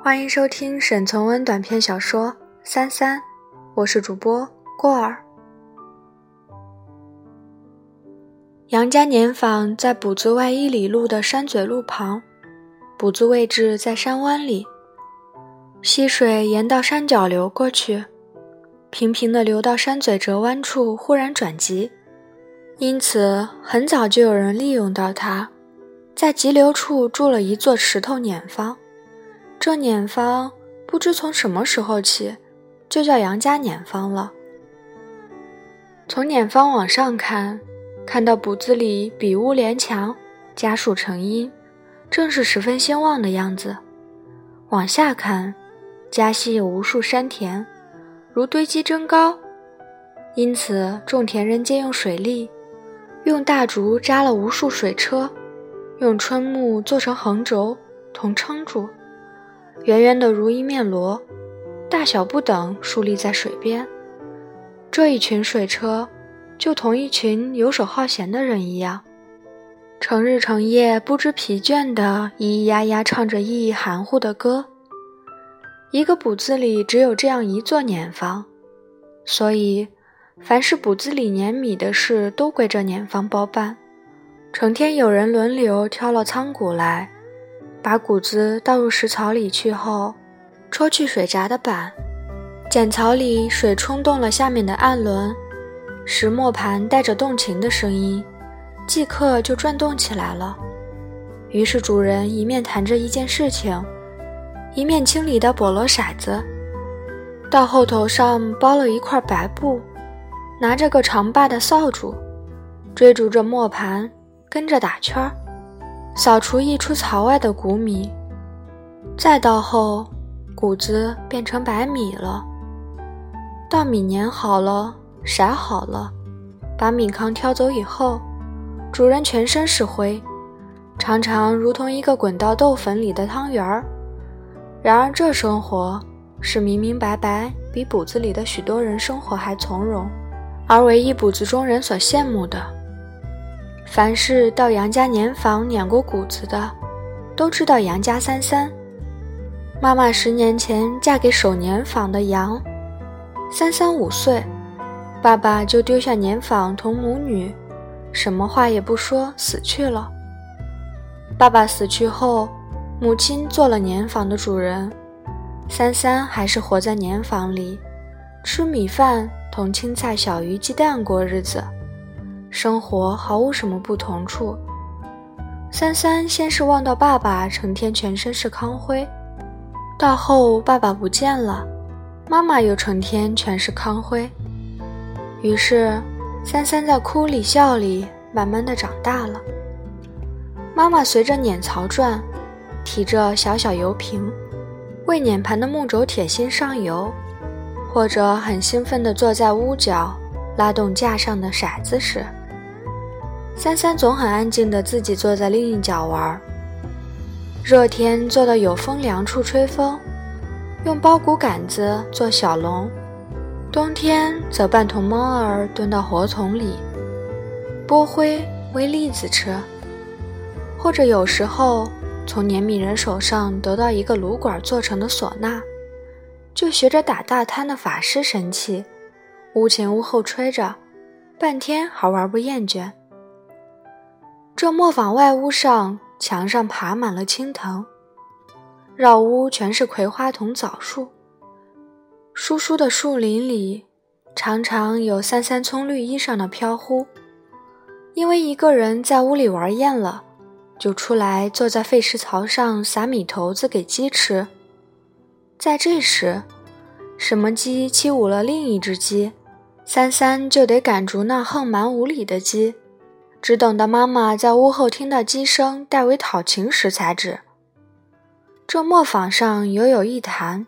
欢迎收听沈从文短篇小说《三三》，我是主播郭儿。杨家碾坊在卜子外一里路的山嘴路旁，卜子位置在山湾里，溪水沿到山脚流过去，平平的流到山嘴折弯处，忽然转急，因此很早就有人利用到它，在急流处筑了一座石头碾坊。这碾坊不知从什么时候起，就叫杨家碾坊了。从碾坊往上看，看到卜子里比屋连墙，家树成荫，正是十分兴旺的样子。往下看，家西有无数山田，如堆积真高，因此种田人皆用水利，用大竹扎了无数水车，用春木做成横轴，同撑住。圆圆的如一面锣，大小不等，竖立在水边。这一群水车，就同一群游手好闲的人一样，成日成夜不知疲倦地咿咿呀呀唱着意义含糊的歌。一个卜子里只有这样一座碾坊，所以凡是卜子里碾米的事，都归这碾坊包办。成天有人轮流挑了仓谷来。把谷子倒入石槽里去后，抽去水闸的板，碱槽里水冲动了下面的暗轮，石磨盘带着动情的声音，即刻就转动起来了。于是主人一面谈着一件事情，一面清理的菠萝骰子，到后头上包了一块白布，拿着个长把的扫帚，追逐着磨盘，跟着打圈儿。扫除溢出槽外的谷米，再到后，谷子变成白米了。稻米碾好了，筛好了，把米糠挑走以后，主人全身是灰，常常如同一个滚到豆粉里的汤圆儿。然而这生活是明明白白，比谷子里的许多人生活还从容，而唯一谷子中人所羡慕的。凡是到杨家年坊碾过谷子的，都知道杨家三三。妈妈十年前嫁给守年坊的杨，三三五岁，爸爸就丢下年坊同母女，什么话也不说死去了。爸爸死去后，母亲做了年坊的主人，三三还是活在年坊里，吃米饭同青菜、小鱼、鸡蛋过日子。生活毫无什么不同处。三三先是望到爸爸成天全身是糠灰，到后爸爸不见了，妈妈又成天全是糠灰。于是，三三在哭里笑里慢慢的长大了。妈妈随着碾槽转，提着小小油瓶，为碾盘的木轴铁心上油，或者很兴奋地坐在屋角拉动架上的骰子时。三三总很安静地自己坐在另一角玩。热天坐到有风凉处吹风，用包谷杆子做小笼；冬天则半同猫儿蹲到火丛里剥灰煨栗子吃，或者有时候从碾米人手上得到一个炉管做成的唢呐，就学着打大摊的法师神器，屋前屋后吹着，半天还玩不厌倦。这磨坊外屋上墙上爬满了青藤，绕屋全是葵花同枣树。疏疏的树林里，常常有三三葱绿衣裳的飘忽，因为一个人在屋里玩厌了，就出来坐在废石槽上撒米头子给鸡吃。在这时，什么鸡欺侮了另一只鸡，三三就得赶逐那横蛮无理的鸡。只等到妈妈在屋后听到鸡声，代为讨情时才止。这磨坊上犹有一潭，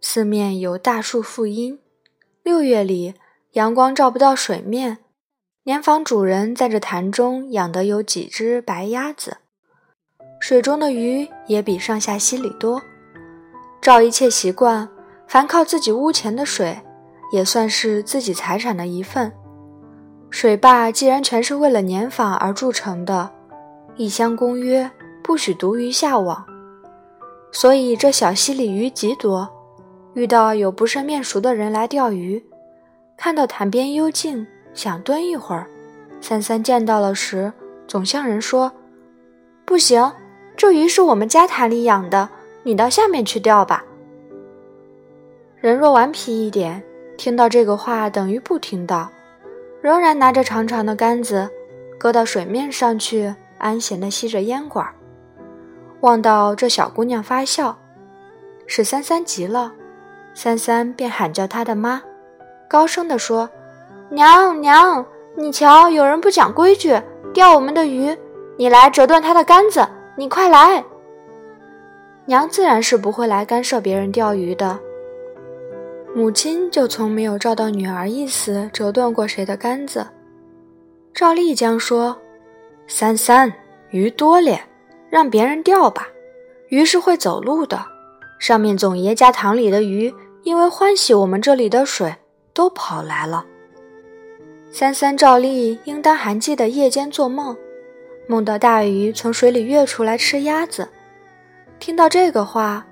四面有大树覆荫。六月里，阳光照不到水面，年坊主人在这潭中养得有几只白鸭子，水中的鱼也比上下溪里多。照一切习惯，凡靠自己屋前的水，也算是自己财产的一份。水坝既然全是为了年坊而筑成的，一乡公约不许独鱼下网。所以这小溪里鱼极多。遇到有不甚面熟的人来钓鱼，看到潭边幽静，想蹲一会儿。三三见到了时，总向人说：“不行，这鱼是我们家潭里养的，你到下面去钓吧。”人若顽皮一点，听到这个话等于不听到，仍然拿着长长的杆子，搁到水面上去，安闲地吸着烟管。望到这小姑娘发笑，史三三急了。三三便喊叫他的妈，高声地说：“娘娘，你瞧，有人不讲规矩，钓我们的鱼，你来折断他的杆子，你快来！”娘自然是不会来干涉别人钓鱼的。母亲就从没有照到女儿意思折断过谁的杆子。赵丽江说：“三三，鱼多咧，让别人钓吧，鱼是会走路的。”上面总爷家塘里的鱼，因为欢喜我们这里的水，都跑来了。三三照例应当还记得夜间做梦，梦到大鱼从水里跃出来吃鸭子。听到这个话，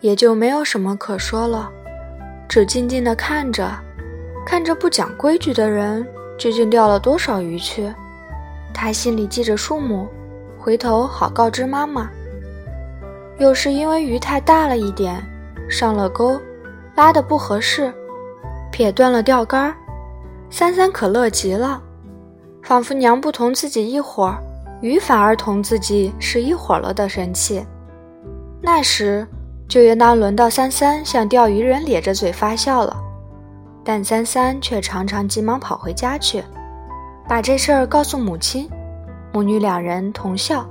也就没有什么可说了，只静静地看着，看着不讲规矩的人究竟钓了多少鱼去。他心里记着数目，回头好告知妈妈。有时因为鱼太大了一点，上了钩，拉得不合适，撇断了钓竿三三可乐极了，仿佛娘不同自己一伙儿，鱼反而同自己是一伙儿了的神气。那时就应当轮到三三向钓鱼人咧着嘴发笑了，但三三却常常急忙跑回家去，把这事儿告诉母亲，母女两人同笑。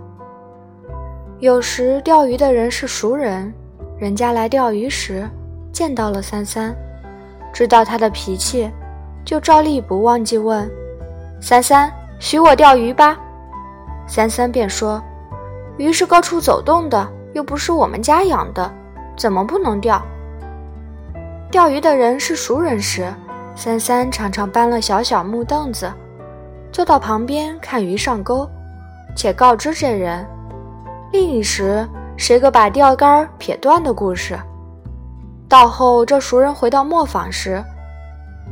有时钓鱼的人是熟人，人家来钓鱼时见到了三三，知道他的脾气，就照例不忘记问：“三三，许我钓鱼吧。”三三便说：“鱼是高处走动的，又不是我们家养的，怎么不能钓？”钓鱼的人是熟人时，三三常常搬了小小木凳子，坐到旁边看鱼上钩，且告知这人。另一时，谁个把钓竿撇断的故事。到后，这熟人回到磨坊时，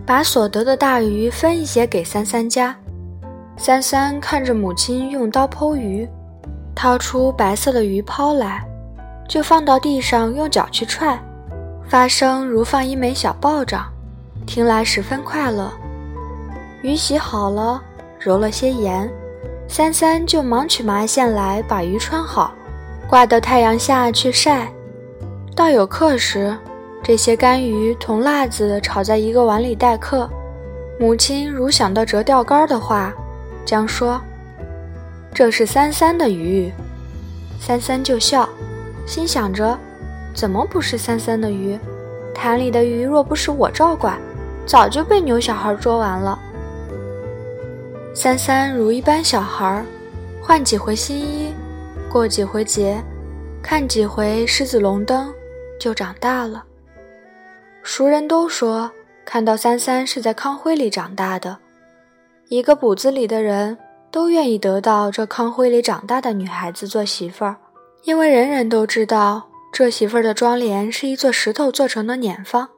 把所得的大鱼分一些给三三家。三三看着母亲用刀剖鱼，掏出白色的鱼泡来，就放到地上用脚去踹，发声如放一枚小爆仗，听来十分快乐。鱼洗好了，揉了些盐。三三就忙取麻线来，把鱼穿好，挂到太阳下去晒。到有客时，这些干鱼同辣子炒在一个碗里待客。母亲如想到折钓竿的话，将说：“这是三三的鱼。”三三就笑，心想着：“怎么不是三三的鱼？潭里的鱼若不是我照管，早就被牛小孩捉完了。”三三如一般小孩，换几回新衣，过几回节，看几回狮子龙灯，就长大了。熟人都说，看到三三是在康辉里长大的，一个补子里的人都愿意得到这康辉里长大的女孩子做媳妇儿，因为人人都知道，这媳妇儿的妆奁是一座石头做成的碾坊。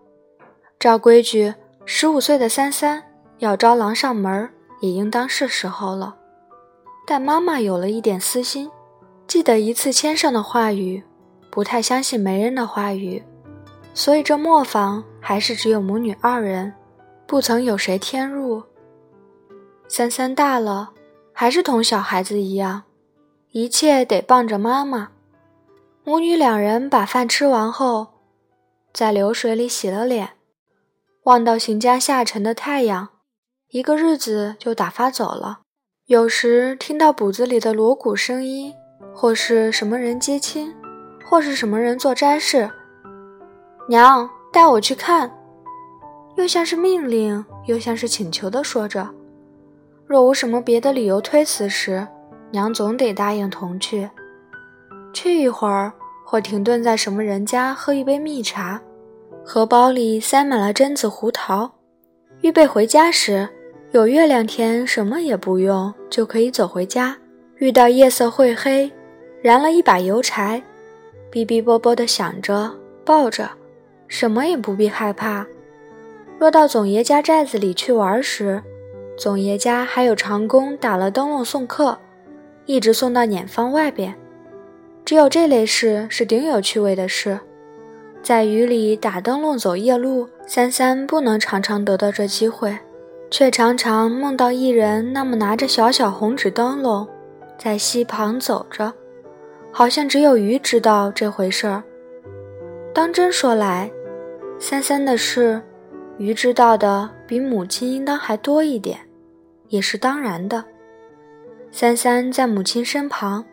照规矩，十五岁的三三要招郎上门。也应当是时候了，但妈妈有了一点私心，记得一次签上的话语，不太相信媒人的话语，所以这磨坊还是只有母女二人，不曾有谁添入。三三大了，还是同小孩子一样，一切得傍着妈妈。母女两人把饭吃完后，在流水里洗了脸，望到行家下沉的太阳。一个日子就打发走了。有时听到补子里的锣鼓声音，或是什么人接亲，或是什么人做斋事，娘带我去看，又像是命令，又像是请求的说着。若无什么别的理由推辞时，娘总得答应同去。去一会儿，或停顿在什么人家喝一杯蜜茶，荷包里塞满了榛子、胡桃，预备回家时。有月亮天，什么也不用，就可以走回家。遇到夜色会黑，燃了一把油柴，哔哔啵啵地响着，抱着，什么也不必害怕。若到总爷家寨子里去玩时，总爷家还有长工打了灯笼送客，一直送到碾坊外边。只有这类事是顶有趣味的事。在雨里打灯笼走夜路，三三不能常常得到这机会，却常常梦到一人那么拿着小小红纸灯笼，在溪旁走着，好像只有鱼知道这回事儿。当真说来，三三的事，鱼知道的比母亲应当还多一点，也是当然的。三三在母亲身旁，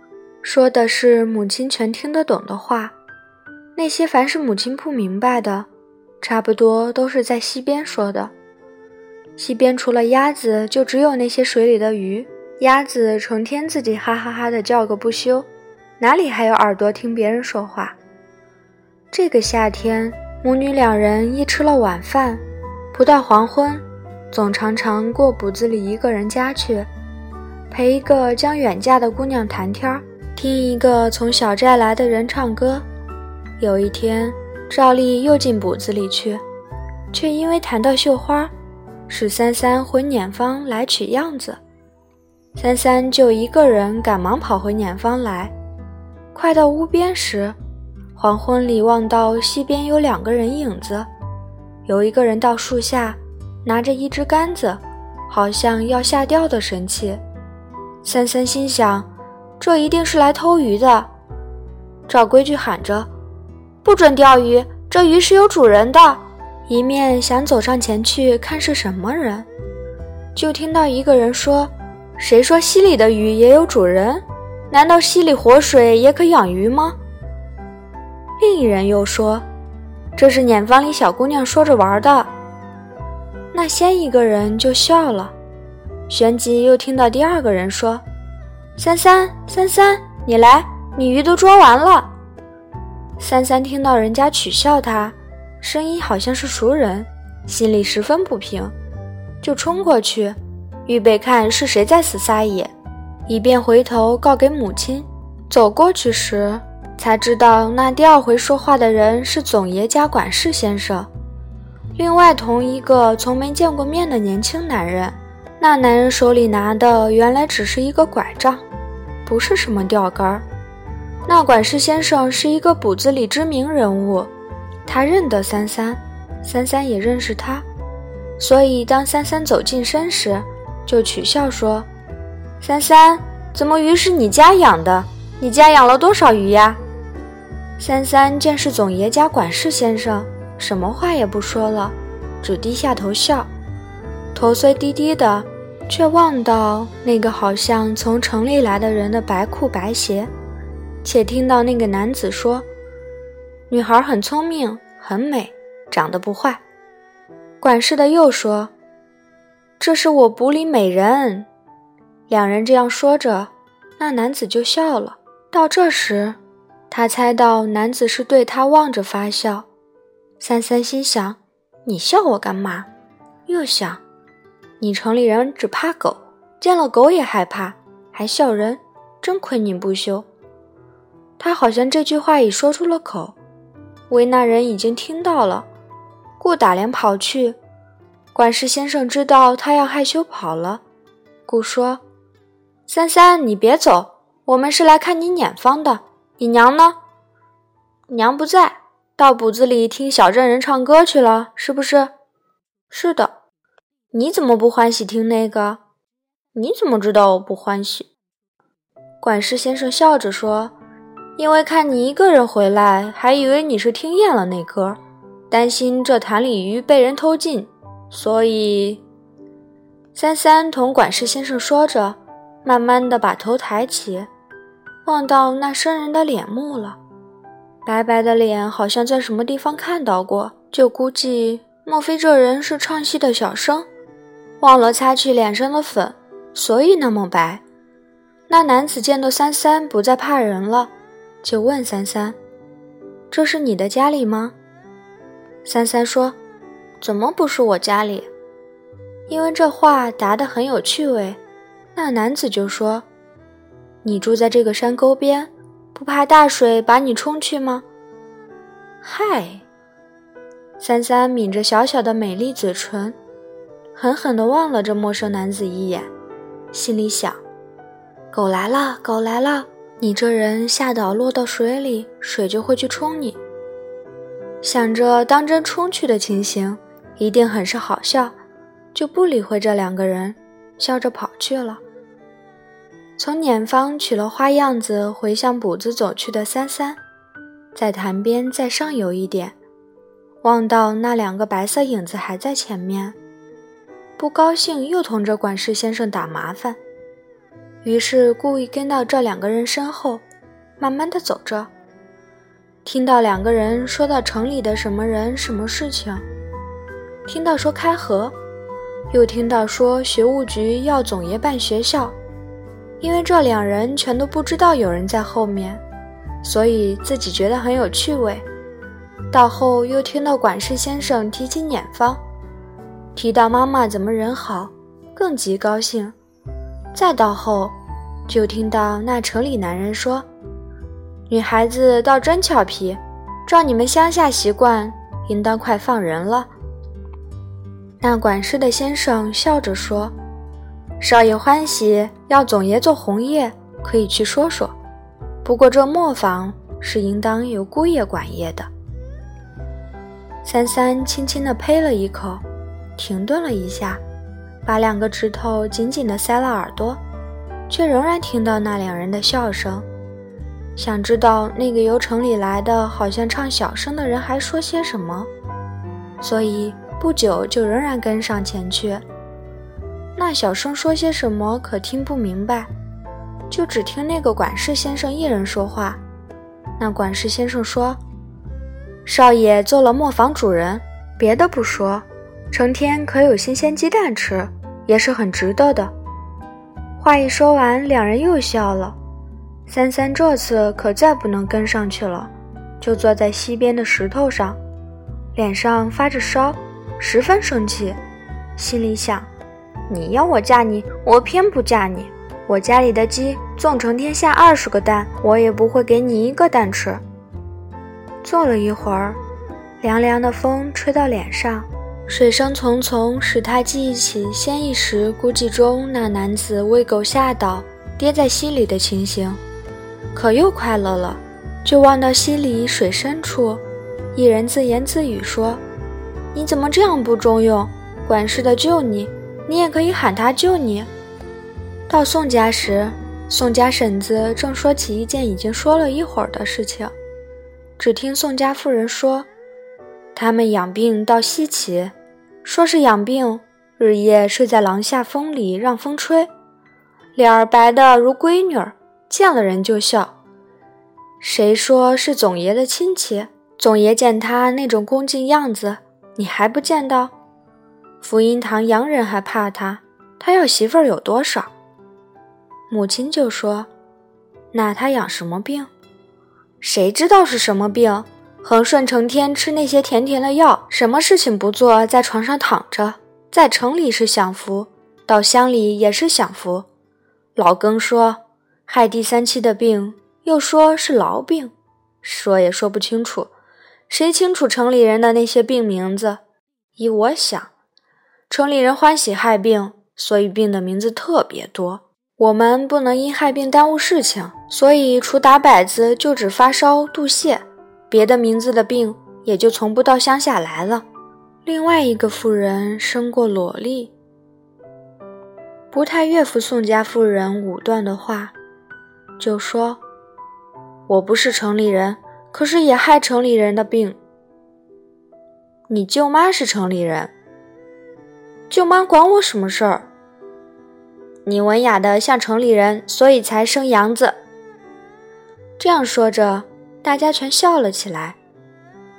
说的是母亲全听得懂的话。那些凡是母亲不明白的，差不多都是在溪边说的。溪边除了鸭子，就只有那些水里的鱼。鸭子成天自己哈哈哈的叫个不休，哪里还有耳朵听别人说话？这个夏天，母女两人一吃了晚饭，不到黄昏，总常常过卜子里一个人家去，陪一个将远嫁的姑娘谈天儿，听一个从小寨来的人唱歌。有一天，赵丽又进补子里去，却因为谈到绣花，使三三回碾坊来取样子。三三就一个人赶忙跑回碾坊来。快到屋边时，黄昏里望到西边有两个人影子，有一个人到树下，拿着一支杆子，好像要下吊的神气。三三心想，这一定是来偷鱼的。照规矩喊着。不准钓鱼，这鱼是有主人的。一面想走上前去看是什么人，就听到一个人说：“谁说溪里的鱼也有主人？难道溪里活水也可养鱼吗？”另一人又说：“这是碾坊里小姑娘说着玩的。”那先一个人就笑了，旋即又听到第二个人说：“三三三三，你来，你鱼都捉完了。”三三听到人家取笑他，声音好像是熟人，心里十分不平，就冲过去，预备看是谁在死撒野，以便回头告给母亲。走过去时，才知道那第二回说话的人是总爷家管事先生，另外同一个从没见过面的年轻男人。那男人手里拿的原来只是一个拐杖，不是什么钓竿。那管事先生是一个补子里知名人物，他认得三三，三三也认识他，所以当三三走近身时，就取笑说：“三三，怎么鱼是你家养的？你家养了多少鱼呀？”三三见是总爷家管事先生，什么话也不说了，只低下头笑，头虽低低的，却望到那个好像从城里来的人的白裤白鞋。且听到那个男子说：“女孩很聪明，很美，长得不坏。”管事的又说：“这是我补里美人。”两人这样说着，那男子就笑了。到这时，他猜到男子是对他望着发笑。三三心想：“你笑我干嘛？”又想：“你城里人只怕狗，见了狗也害怕，还笑人，真亏你不羞。”他好像这句话已说出了口，为那人已经听到了，故打量跑去。管事先生知道他要害羞跑了，故说：“三三，你别走，我们是来看你撵方的。你娘呢？娘不在，到补子里听小镇人唱歌去了，是不是？是的。你怎么不欢喜听那个？你怎么知道我不欢喜？”管事先生笑着说。因为看你一个人回来，还以为你是听厌了那歌，担心这坛里鱼被人偷进，所以三三同管事先生说着，慢慢的把头抬起，望到那生人的脸目了，白白的脸好像在什么地方看到过，就估计莫非这人是唱戏的小生，忘了擦去脸上的粉，所以那么白。那男子见到三三不再怕人了。就问三三：“这是你的家里吗？”三三说：“怎么不是我家里？”因为这话答得很有趣味，那男子就说：“你住在这个山沟边，不怕大水把你冲去吗？嗨，三三抿着小小的美丽嘴唇，狠狠地望了这陌生男子一眼，心里想：狗来了，狗来了！你这人吓倒落到水里，水就会去冲你。想着当真冲去的情形，一定很是好笑，就不理会这两个人，笑着跑去了。从碾方取了花样子回向卜子走去的三三，在潭边再上游一点，望到那两个白色影子还在前面，不高兴又同这管事先生打麻烦，于是故意跟到这两个人身后，慢慢的走着，听到两个人说到城里的什么人什么事情，听到说开河，又听到说学务局要总爷办学校。因为这两人全都不知道有人在后面，所以自己觉得很有趣味。到后又听到管事先生提起碾方，提到妈妈怎么人好，更极高兴。再到后，就听到那城里男人说：“女孩子倒真俏皮，照你们乡下习惯，应当快放人了。”那管事的先生笑着说。少爷欢喜，要总爷做红叶，可以去说说。不过这磨坊是应当由姑爷管业的。三三轻轻地呸了一口，停顿了一下，把两个指头紧紧地塞了耳朵，却仍然听到那两人的笑声。想知道那个由城里来的，好像唱小声的人还说些什么，所以不久就仍然跟上前去。那小声说些什么，可听不明白，就只听那个管事先生一人说话。那管事先生说：“少爷做了磨坊主人，别的不说，成天可有新鲜鸡蛋吃，也是很值得的。”话一说完，两人又笑了。三三这次可再不能跟上去了，就坐在溪边的石头上，脸上发着烧，十分生气，心里想。你要我嫁你，我偏不嫁你。我家里的鸡纵成天下二十个蛋，我也不会给你一个蛋吃。坐了一会儿，凉凉的风吹到脸上，水声淙淙，使他记忆起先一时孤寂中那男子为狗吓倒，跌在溪里的情形，可又快乐了。就望到溪里水深处，一人自言自语说：“你怎么这样不中用？管事的救你。”你也可以喊他救你。到宋家时，宋家婶子正说起一件已经说了一会儿的事情。只听宋家妇人说，他们养病到稀奇，说是养病，日夜睡在廊下风里让风吹，脸儿白的如闺女儿，见了人就笑。谁说是总爷的亲戚？总爷见他那种恭敬样子，你还不见到？福音堂洋人还怕他，他要媳妇儿有多少？母亲就说：“那他养什么病？谁知道是什么病？恒顺成天吃那些甜甜的药，什么事情不做，在床上躺着。在城里是享福，到乡里也是享福。老庚说害第三期的病，又说是痨病，说也说不清楚。谁清楚城里人的那些病名字？依我想。”城里人欢喜害病，所以病的名字特别多。我们不能因害病耽误事情，所以除打摆子就只发烧、肚泻，别的名字的病也就从不到乡下来了。另外一个妇人生过裸丽，不太悦服宋家妇人武断的话，就说：“我不是城里人，可是也害城里人的病。你舅妈是城里人。”舅妈管我什么事儿？你文雅的像城里人，所以才生杨子。这样说着，大家全笑了起来。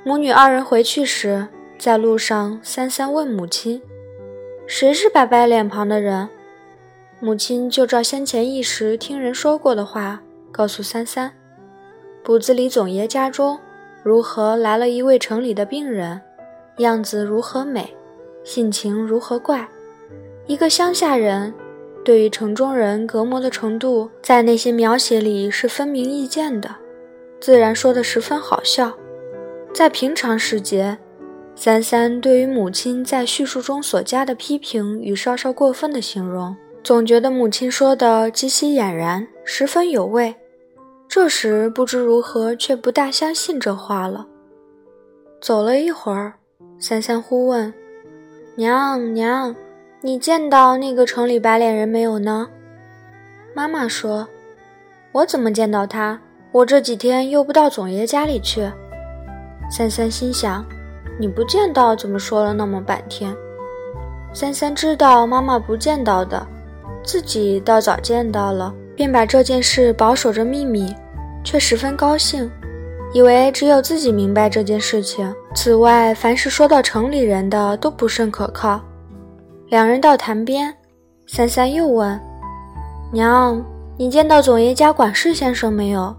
母女二人回去时，在路上，三三问母亲：“谁是白白脸庞的人？”母亲就照先前一时听人说过的话，告诉三三：“补子里总爷家中如何来了一位城里的病人，样子如何美。”性情如何怪？一个乡下人对于城中人隔膜的程度，在那些描写里是分明易见的。自然说得十分好笑。在平常时节，三三对于母亲在叙述中所加的批评与稍稍过分的形容，总觉得母亲说的极其俨然，十分有味。这时不知如何，却不大相信这话了。走了一会儿，三三忽问：“娘娘，你见到那个城里白脸人没有呢？”妈妈说：“我怎么见到他？我这几天又不到总爷家里去。”三三心想：“你不见到，怎么说了那么半天？”三三知道妈妈不见到的，自己倒早见到了。便把这件事保守着秘密，却十分高兴，以为只有自己明白这件事情。此外，凡是说到城里人的都不甚可靠。两人到潭边，三三又问：“娘，你见到总爷家管事先生没有？”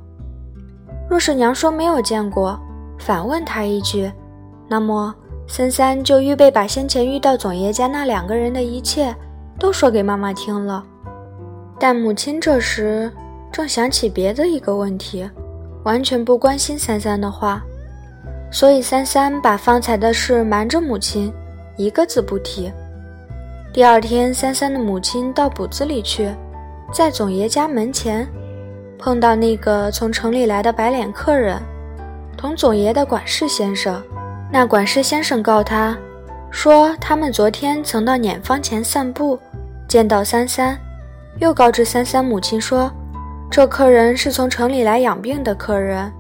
若是娘说没有见过，反问他一句，那么三三就预备把先前遇到总爷家那两个人的一切都说给妈妈听了。但母亲这时正想起别的一个问题，完全不关心三三的话，所以三三把方才的事瞒着母亲，一个字不提。第二天，三三的母亲到卜子里去，在总爷家门前碰到那个从城里来的白脸客人，同总爷的管事先生。那管事先生告他，说他们昨天曾到碾坊前散步，见到三三。又告知三三母亲说，这客人是从城里来养病的客人。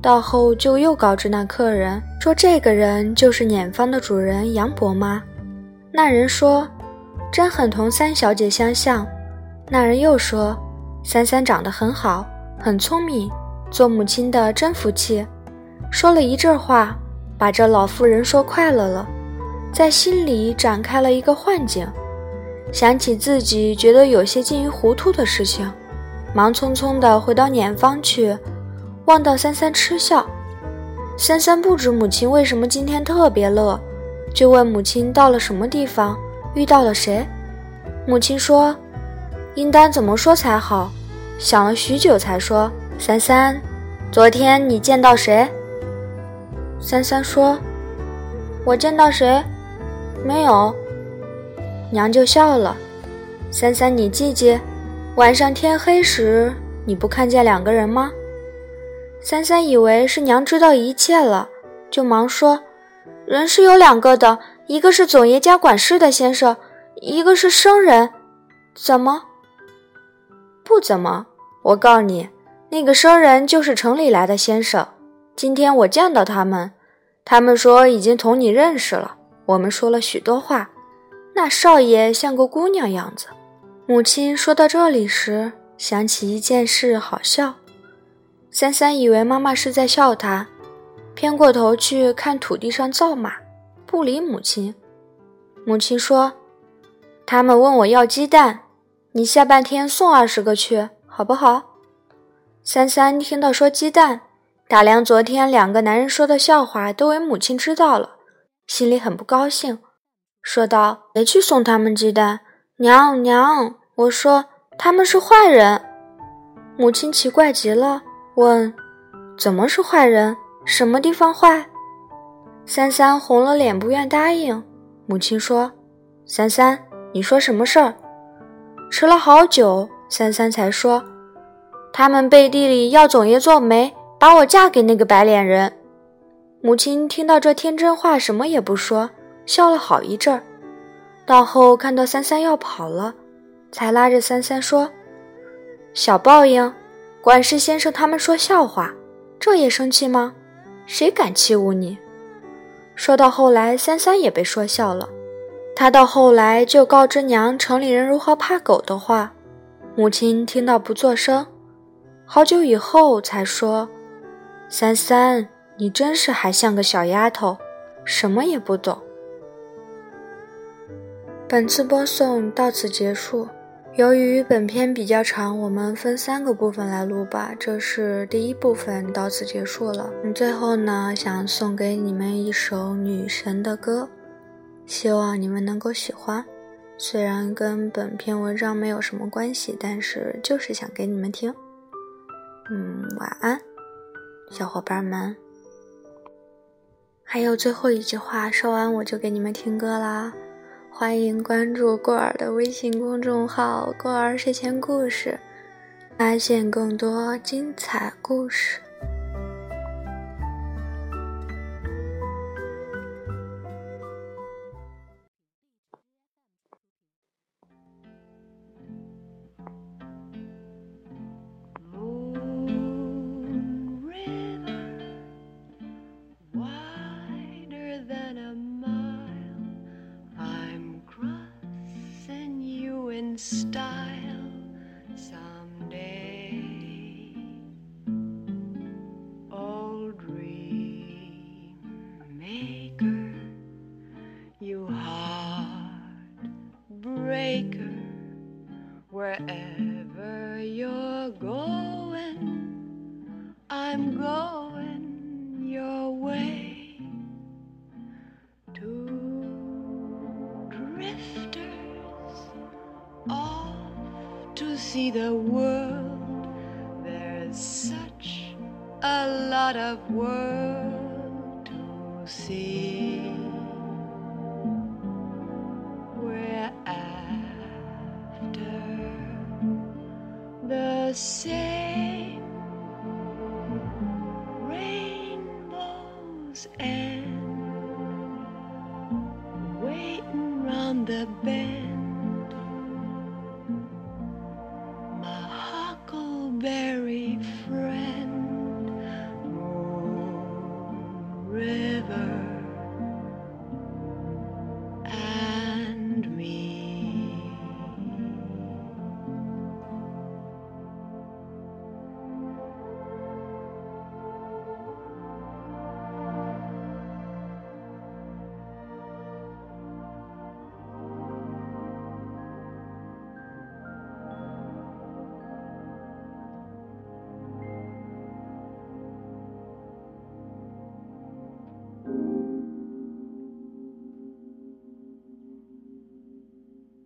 到后就又告知那客人说，这个人就是碾坊的主人杨伯妈。那人说，真很同三小姐相像。那人又说，三三长得很好，很聪明，做母亲的真福气。说了一阵话，把这老妇人说快乐了，在心里展开了一个幻境。想起自己觉得有些近于糊涂的事情，忙匆匆地回到碾坊去，望到三三嗤笑。三三不知母亲为什么今天特别乐，就问母亲到了什么地方，遇到了谁。母亲说：“应当怎么说才好？”想了许久，才说：“三三，昨天你见到谁？”三三说：“我见到谁？没有。”娘就笑了，三三，你记记，晚上天黑时你不看见两个人吗？三三以为是娘知道一切了，就忙说：“人是有两个的，一个是总爷家管事的先生，一个是生人。怎么？不怎么。我告你，那个生人就是城里来的先生。今天我见到他们，他们说已经同你认识了。我们说了许多话。”那少爷像个姑娘样子。母亲说到这里时，想起一件事，好笑。三三以为妈妈是在笑他，偏过头去看土地上造马，不理母亲。母亲说：“他们问我要鸡蛋，你下半天送二十个去，好不好？”三三听到说鸡蛋，打量昨天两个男人说的笑话都为母亲知道了，心里很不高兴。说道：“别去送他们鸡蛋，娘娘，我说他们是坏人。”母亲奇怪极了，问：“怎么是坏人？什么地方坏？”三三红了脸，不愿答应。母亲说：“三三，你说什么事儿？”迟了好久，三三才说：“他们背地里要总爷做媒，把我嫁给那个白脸人。”母亲听到这天真话，什么也不说。笑了好一阵儿，到后看到三三要跑了，才拉着三三说：“小报应，管事先生他们说笑话，这也生气吗？谁敢欺侮你？”说到后来，三三也被说笑了。他到后来就告知娘城里人如何怕狗的话，母亲听到不作声。好久以后才说：“三三，你真是还像个小丫头，什么也不懂。”本次播送到此结束。由于本片比较长，我们分三个部分来录吧。这是第一部分，到此结束了。最后呢，想送给你们一首女神的歌，希望你们能够喜欢。虽然跟本篇文章没有什么关系，但是就是想给你们听。嗯，晚安。小伙伴们。还有最后一句话，说完我就给你们听歌啦。欢迎关注过儿的微信公众号“过儿睡前故事”，发现更多精彩故事。things and waiting round the bend.